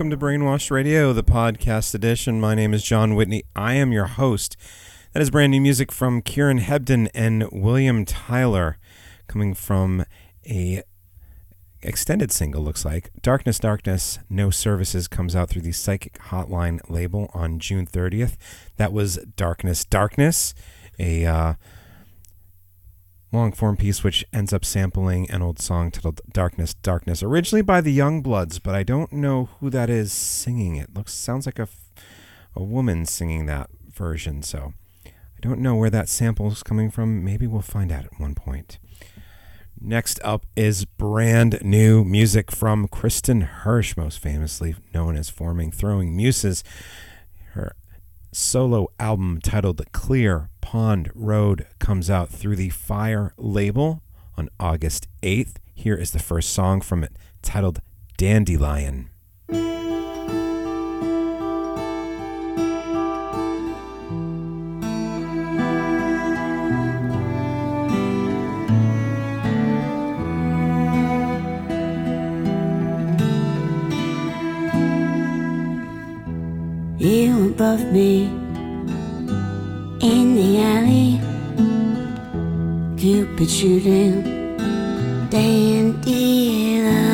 welcome to Brainwashed Radio, the podcast edition. My name is Jon Whitney. I am your host. That is brand new music from Kieran Hebden and William Tyler, coming from a extended single. Looks like "Darkness, Darkness, No Services" comes out through the Psychic Hotline label on June 30th. That was "Darkness, Darkness," a uh, long form piece which ends up sampling an old song titled Darkness, Darkness, originally by the Youngbloods, but I don't know who that is singing it. Looks sounds like a, a woman singing that version, so I don't know where that sample is coming from. Maybe we'll find out at one point. Next up is brand new music from Kristin Hersh, most famously known as forming Throwing Muses. Solo album titled Clear Pond Road comes out through the Fire label on August 8th. Here is the first song from it titled Dandelion. Above me in the alley, Cupid shooting dandelions.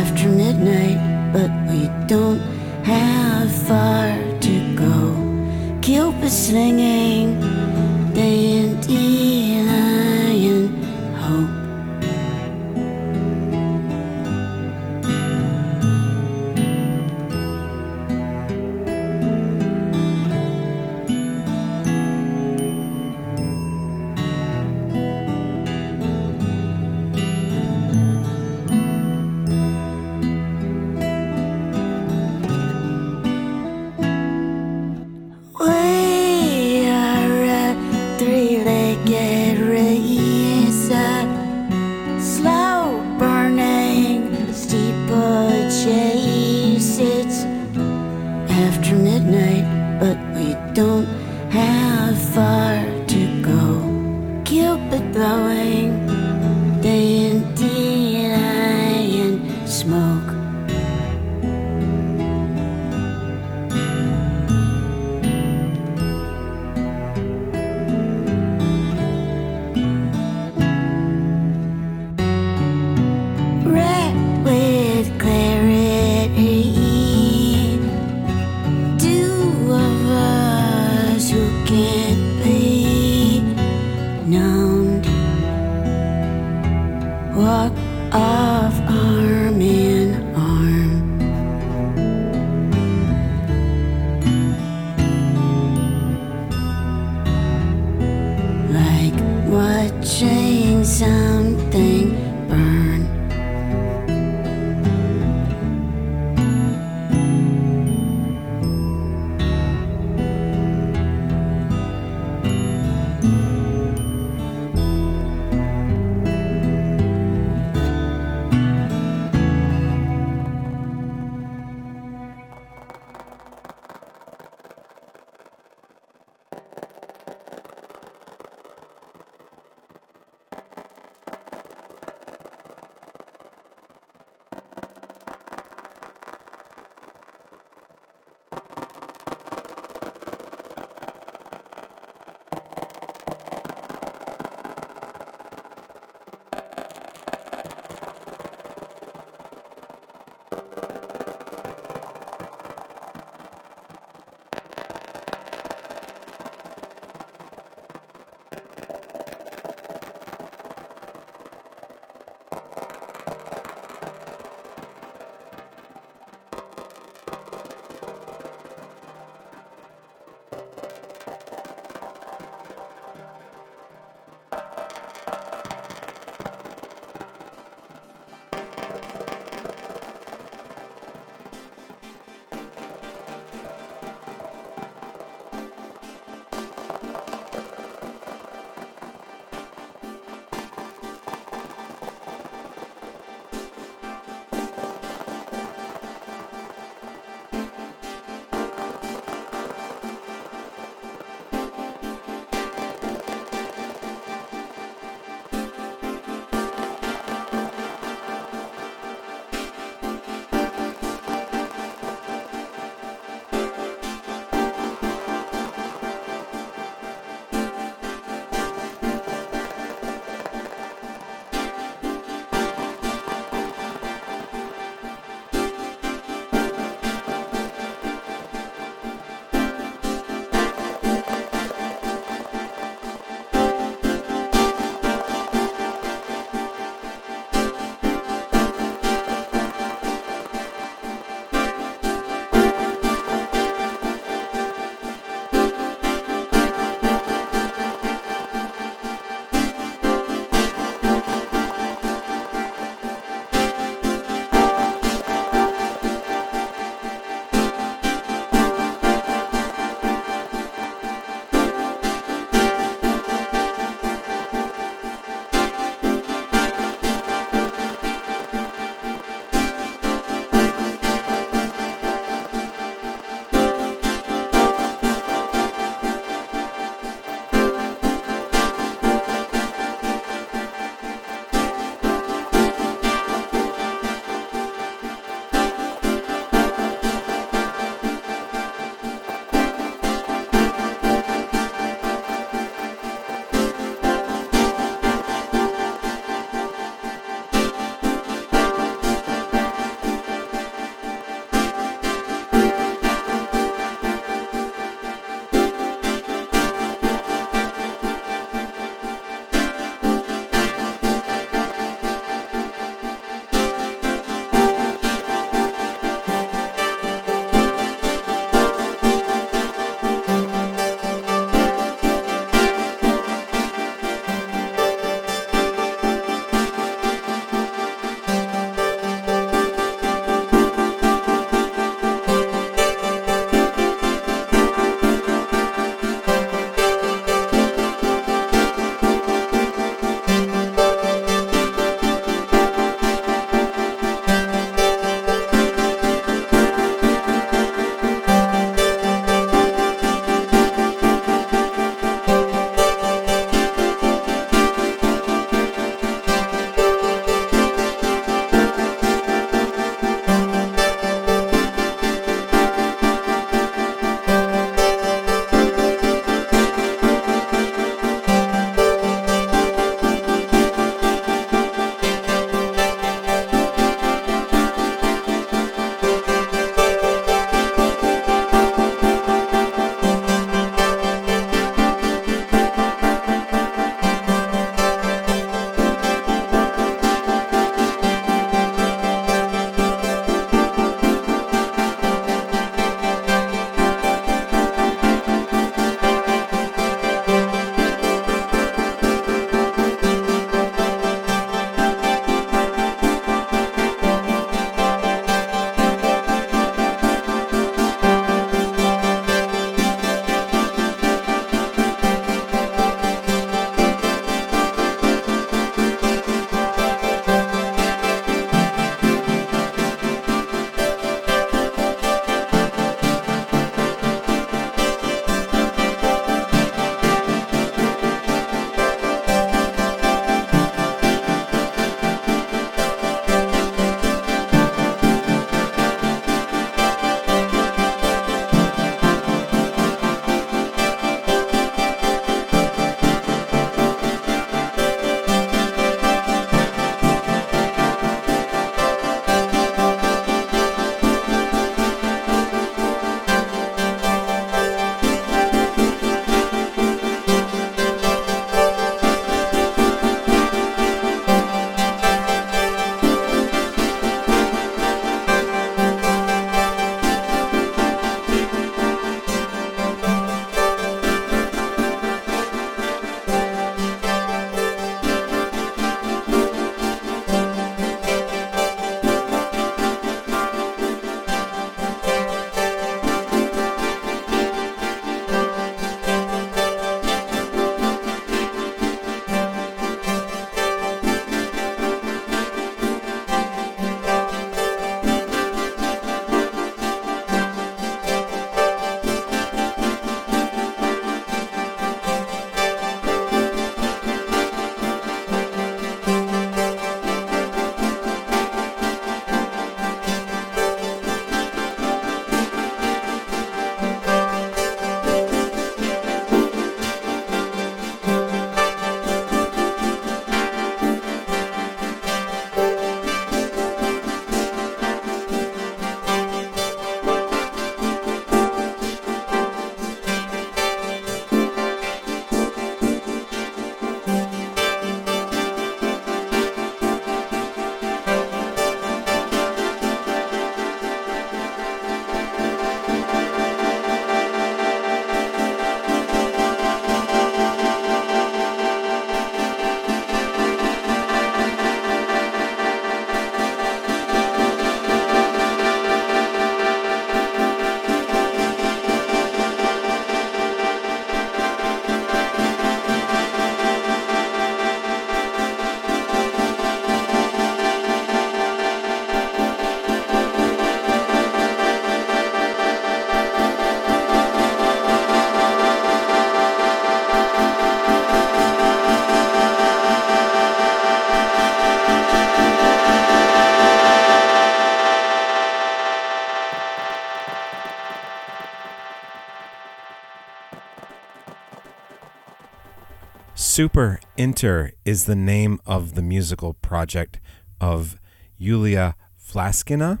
Super Inter is the name of the musical project of Yulia Flaskina.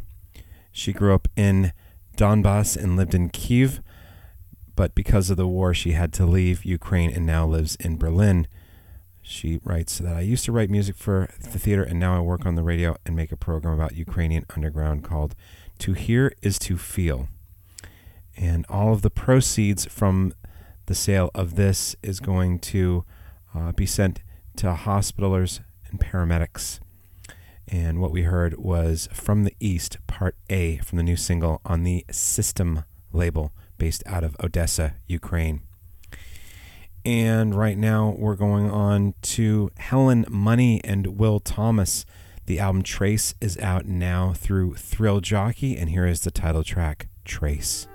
She grew up in Donbass and lived in Kiev, but because of the war, she had to leave Ukraine and now lives in Berlin. She writes that I used to write music for the theater and now I work on the radio and make a program about Ukrainian underground called To Hear is to Feel. And all of the proceeds from the sale of this is going to uh, be sent to hospitalers and paramedics. And what we heard was From the East, Part A from the new single on the System label based out of Odessa, Ukraine. And right now we're going on to Helen Money and Will Thomas. The album Trace is out now through Thrill Jockey, and here is the title track Trace.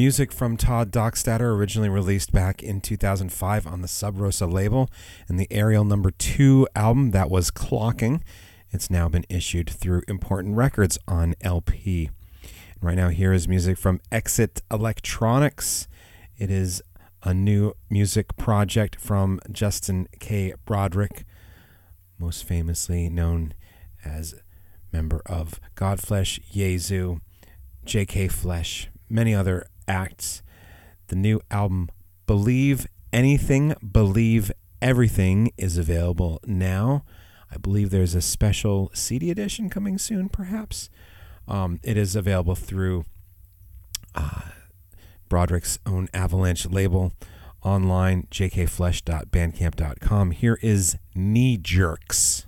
Music from Tod Dockstader, originally released back in 2005 on the Sub Rosa label, and the Aerial number two album that was Clocking. It's now been issued through Important Records on LP. Right now, here is music from Exit Electronics. It is a new music project from Justin K. Broadrick, most famously known as member of Godflesh, Jesu, J.K. Flesh, many other acts. The new album, Believe Anything, Believe Everything, is available now. I believe there's a special CD edition coming soon, perhaps. Um, it is available through uh, Broadrick's own Avalanche label online, jkflesh.bandcamp.com. Here is Knee Jerks.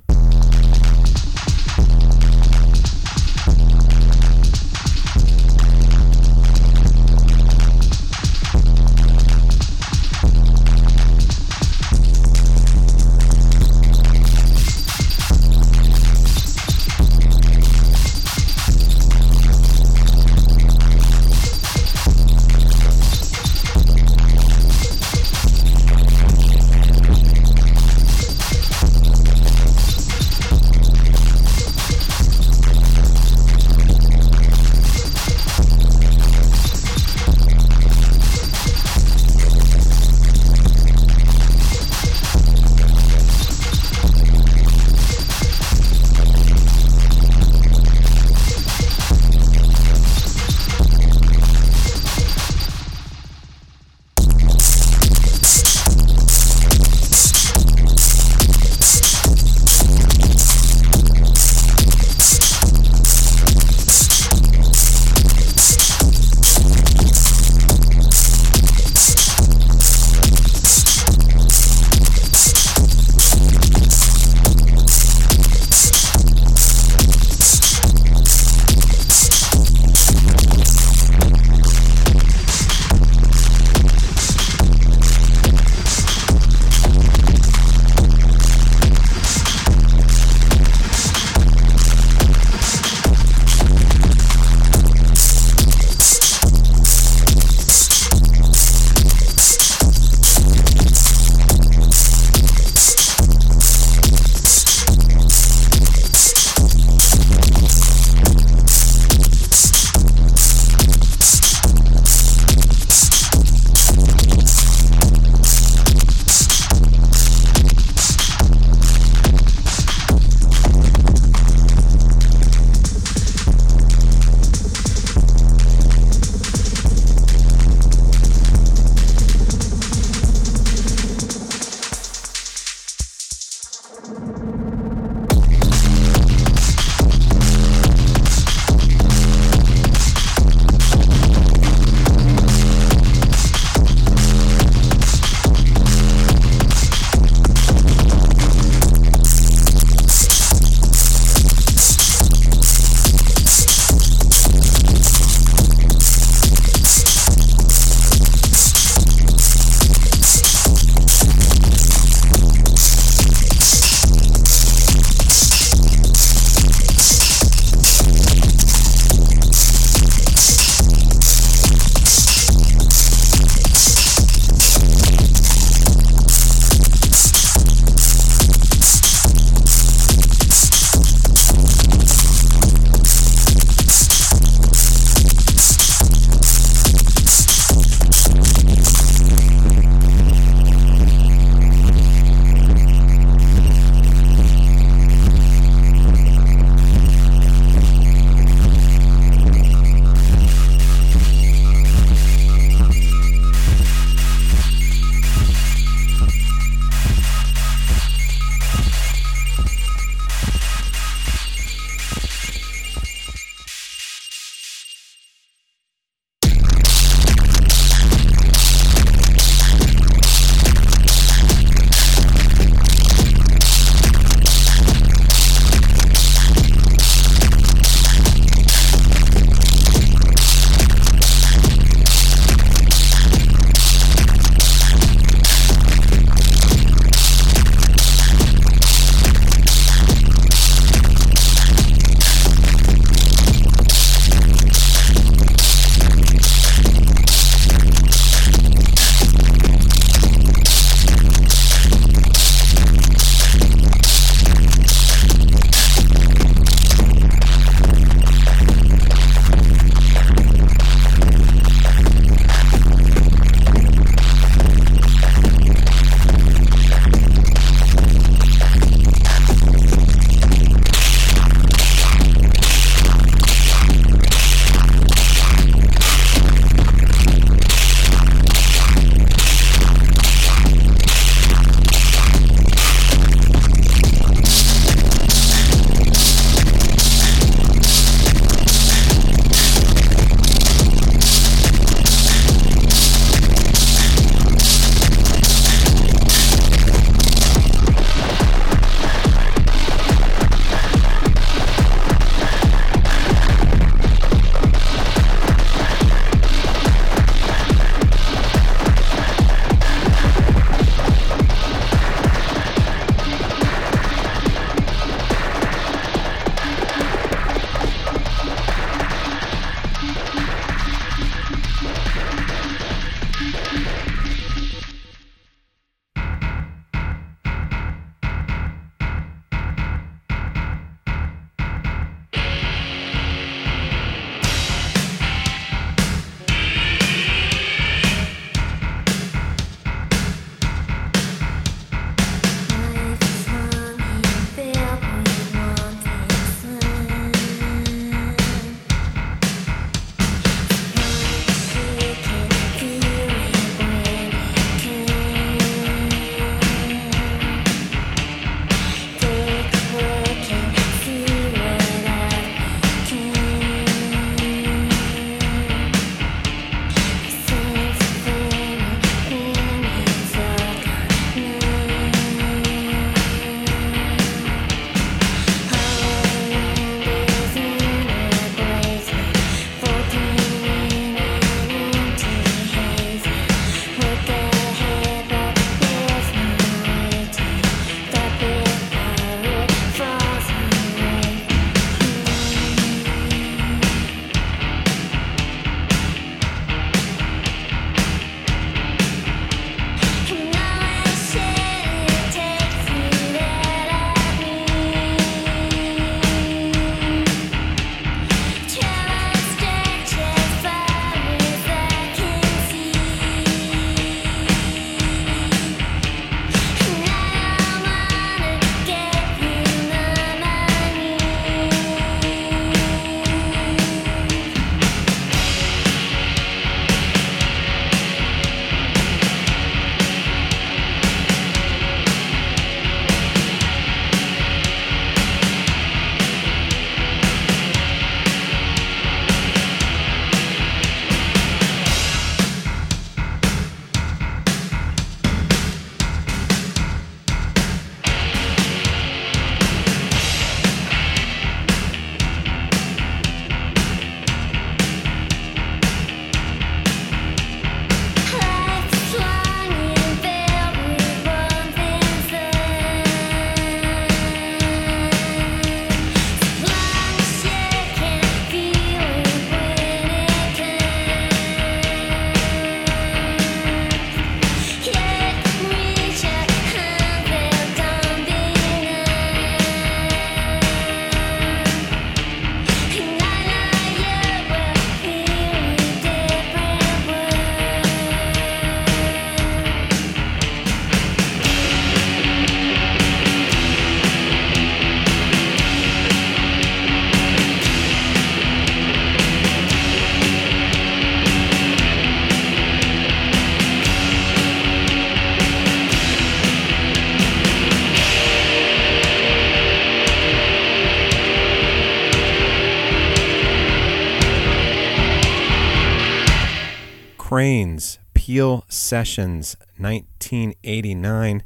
Sessions 1989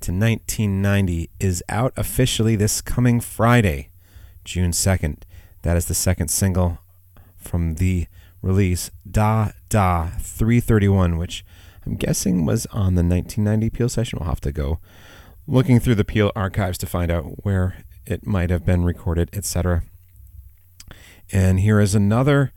to 1990 is out officially this coming Friday, June 2nd. That is the second single from the release Da Da 331, which I'm guessing was on the 1990 Peel session. We'll have to go looking through the Peel archives to find out where it might have been recorded, etc. And here is another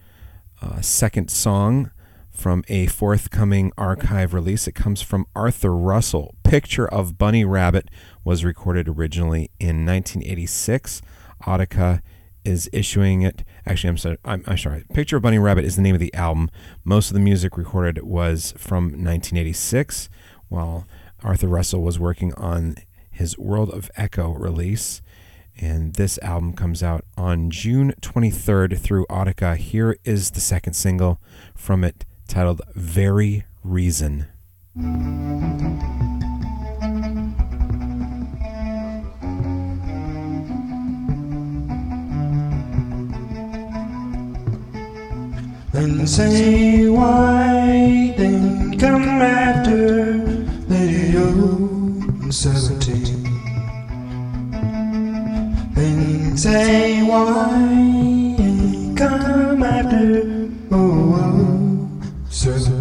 uh, second song from a forthcoming archive release. It comes from Arthur Russell. Picture of Bunny Rabbit was recorded originally in 1986. Audika is issuing it. Actually, I'm sorry. I'm, I'm, sorry. Picture of Bunny Rabbit is the name of the album. Most of the music recorded was from 1986, while Arthur Russell was working on his World of Echo release. And this album comes out on June 23rd through Audika. Here is the second single from it titled Very Reason. Then say why then come after Lady O seventeen. Then say why come after oh, oh seventeen.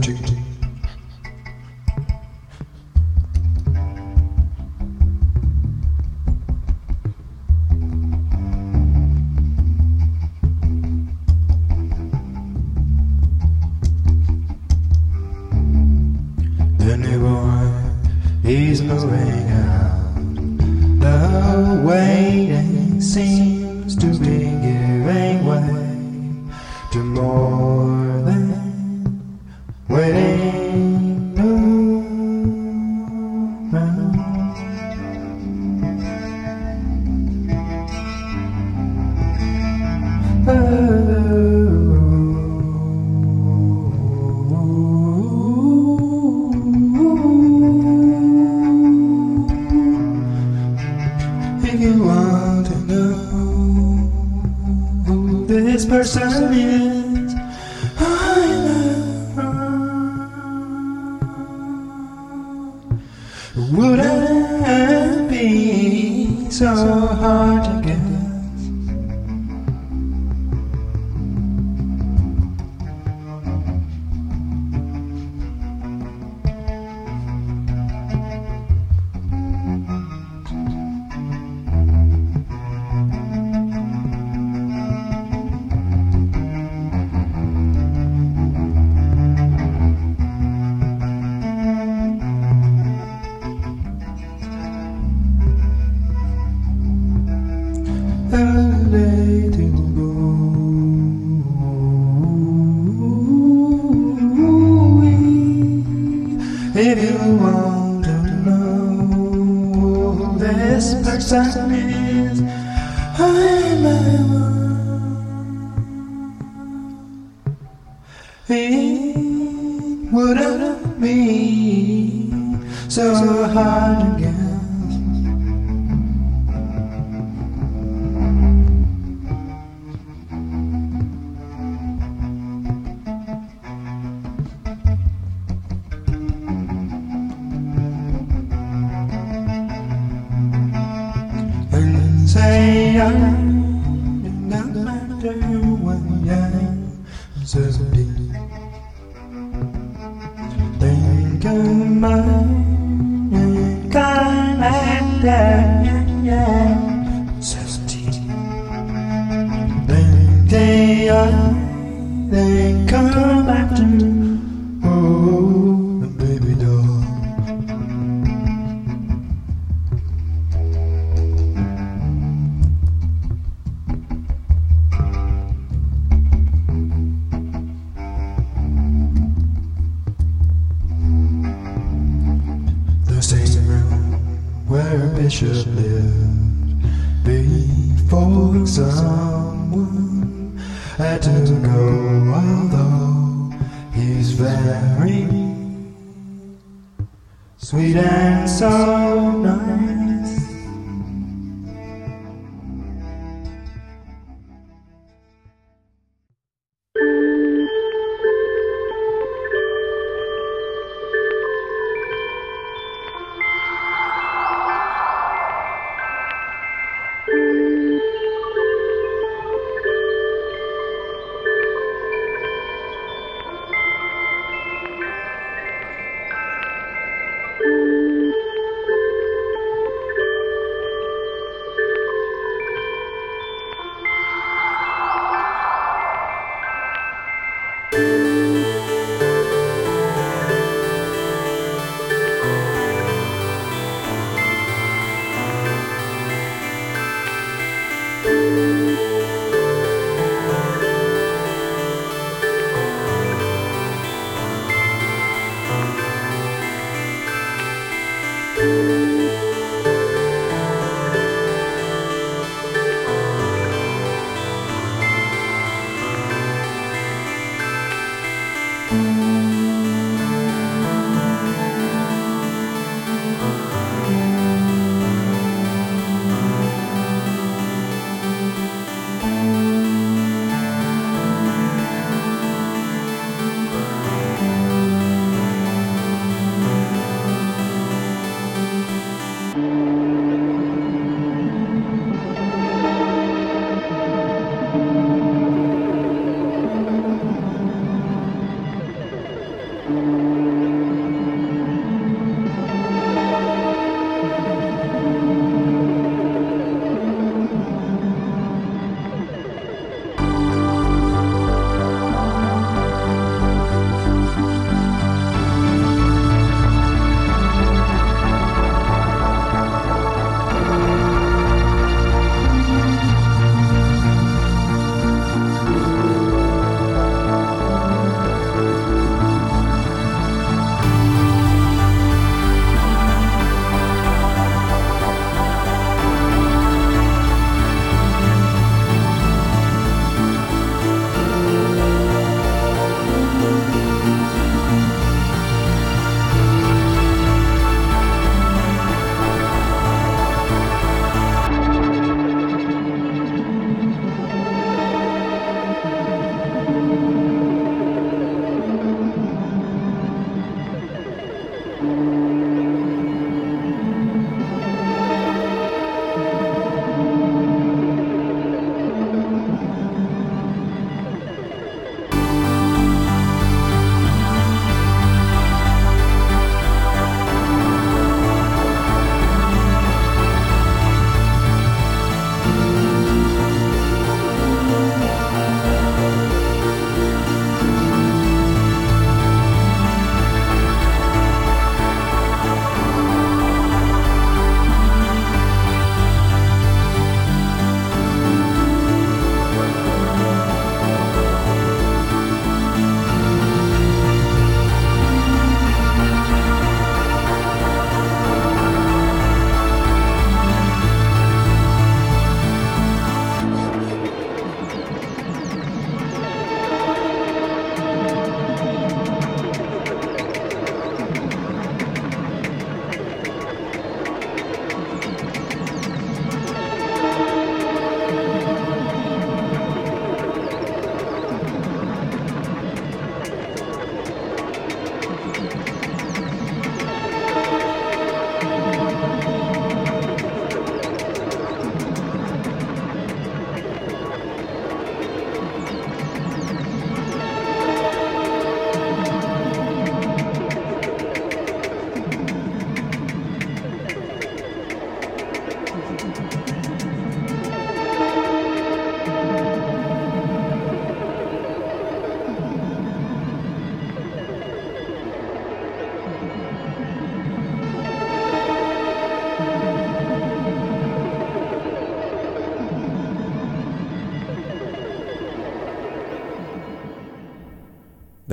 Where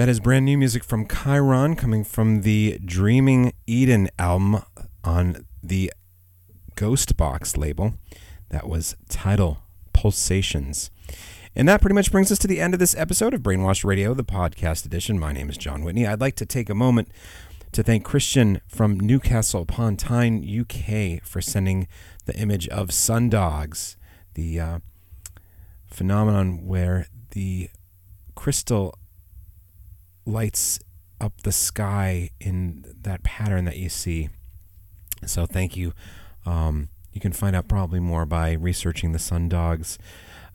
That is brand new music from Kyron coming from the Dreaming Eden album on the Ghost Box label. That was Tidal Pulsations. And that pretty much brings us to the end of this episode of Brainwashed Radio, the podcast edition. My name is Jon Whitney. I'd like to take a moment to thank Christian from Newcastle upon Tyne, UK, for sending the image of sundogs, the uh, phenomenon where the crystal lights up the sky in that pattern that you see. So thank you. Um, you can find out probably more by researching the sundogs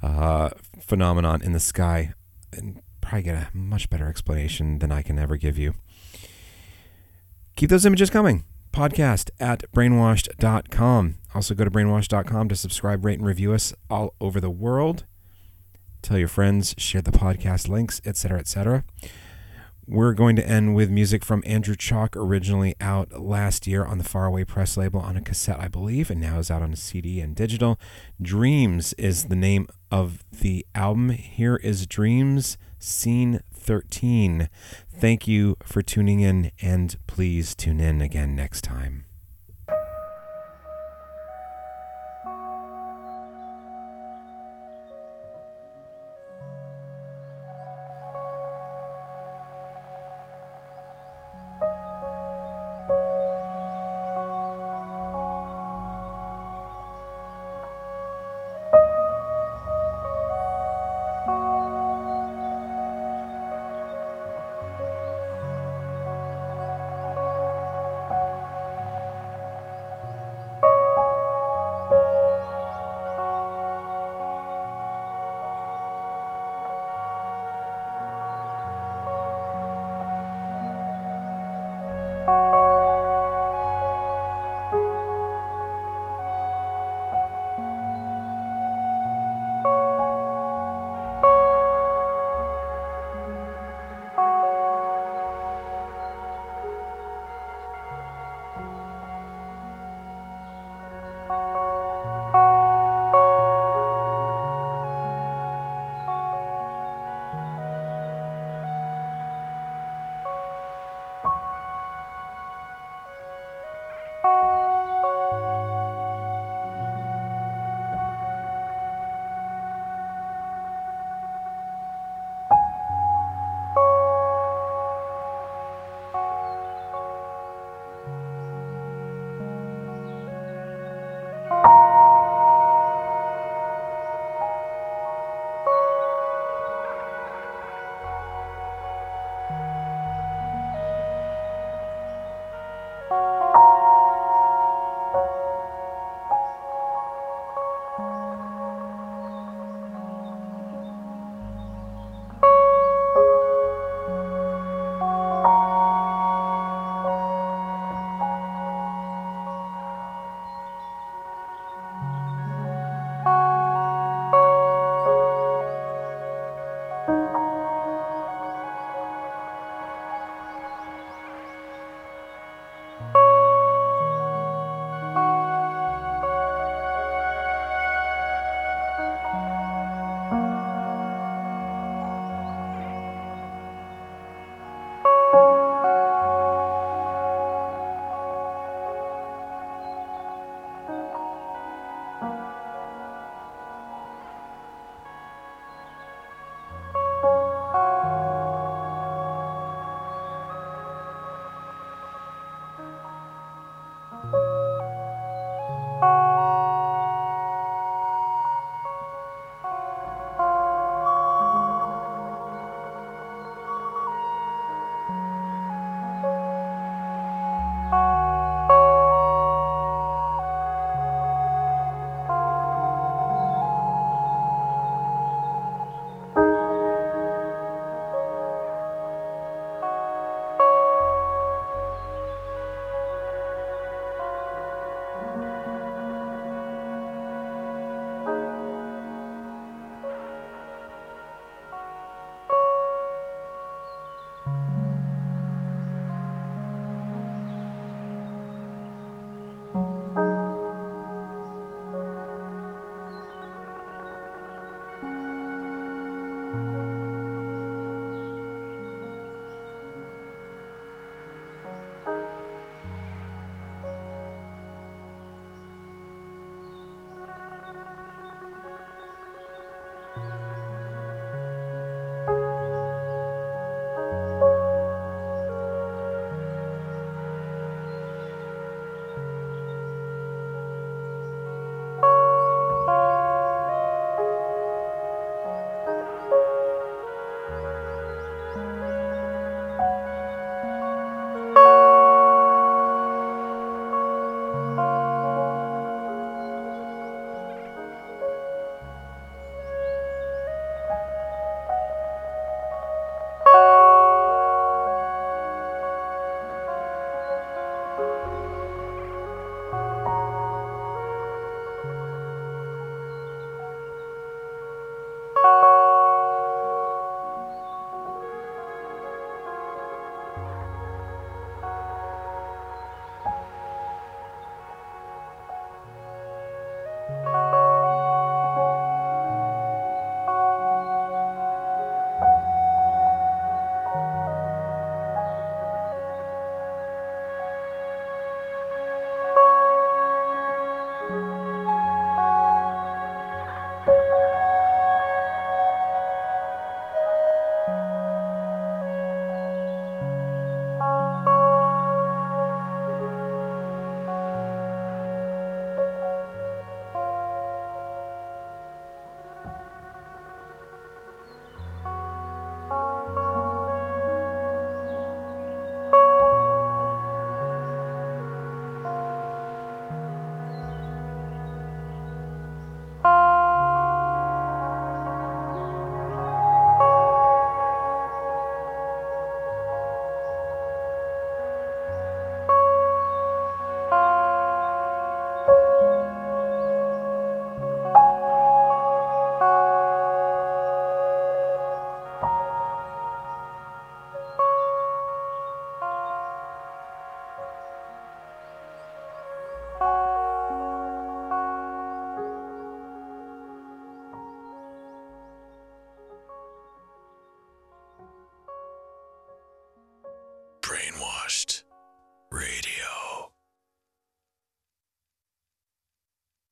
uh, phenomenon in the sky and probably get a much better explanation than I can ever give you. Keep those images coming. Podcast at brainwashed.com. Also, go to brainwashed.com to subscribe, rate, and review us all over the world. Tell your friends, share the podcast links, etc., etc. We're going to end with music from Andrew Chalk, originally out last year on the Faraway Press label on a cassette, I believe, and now is out on a CD and digital. Dreams is the name of the album. Here is Dreams, Scene 13. Thank you for tuning in, and please tune in again next time.